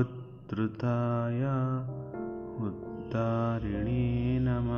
उद्धृताय उद्धारिणे नमः।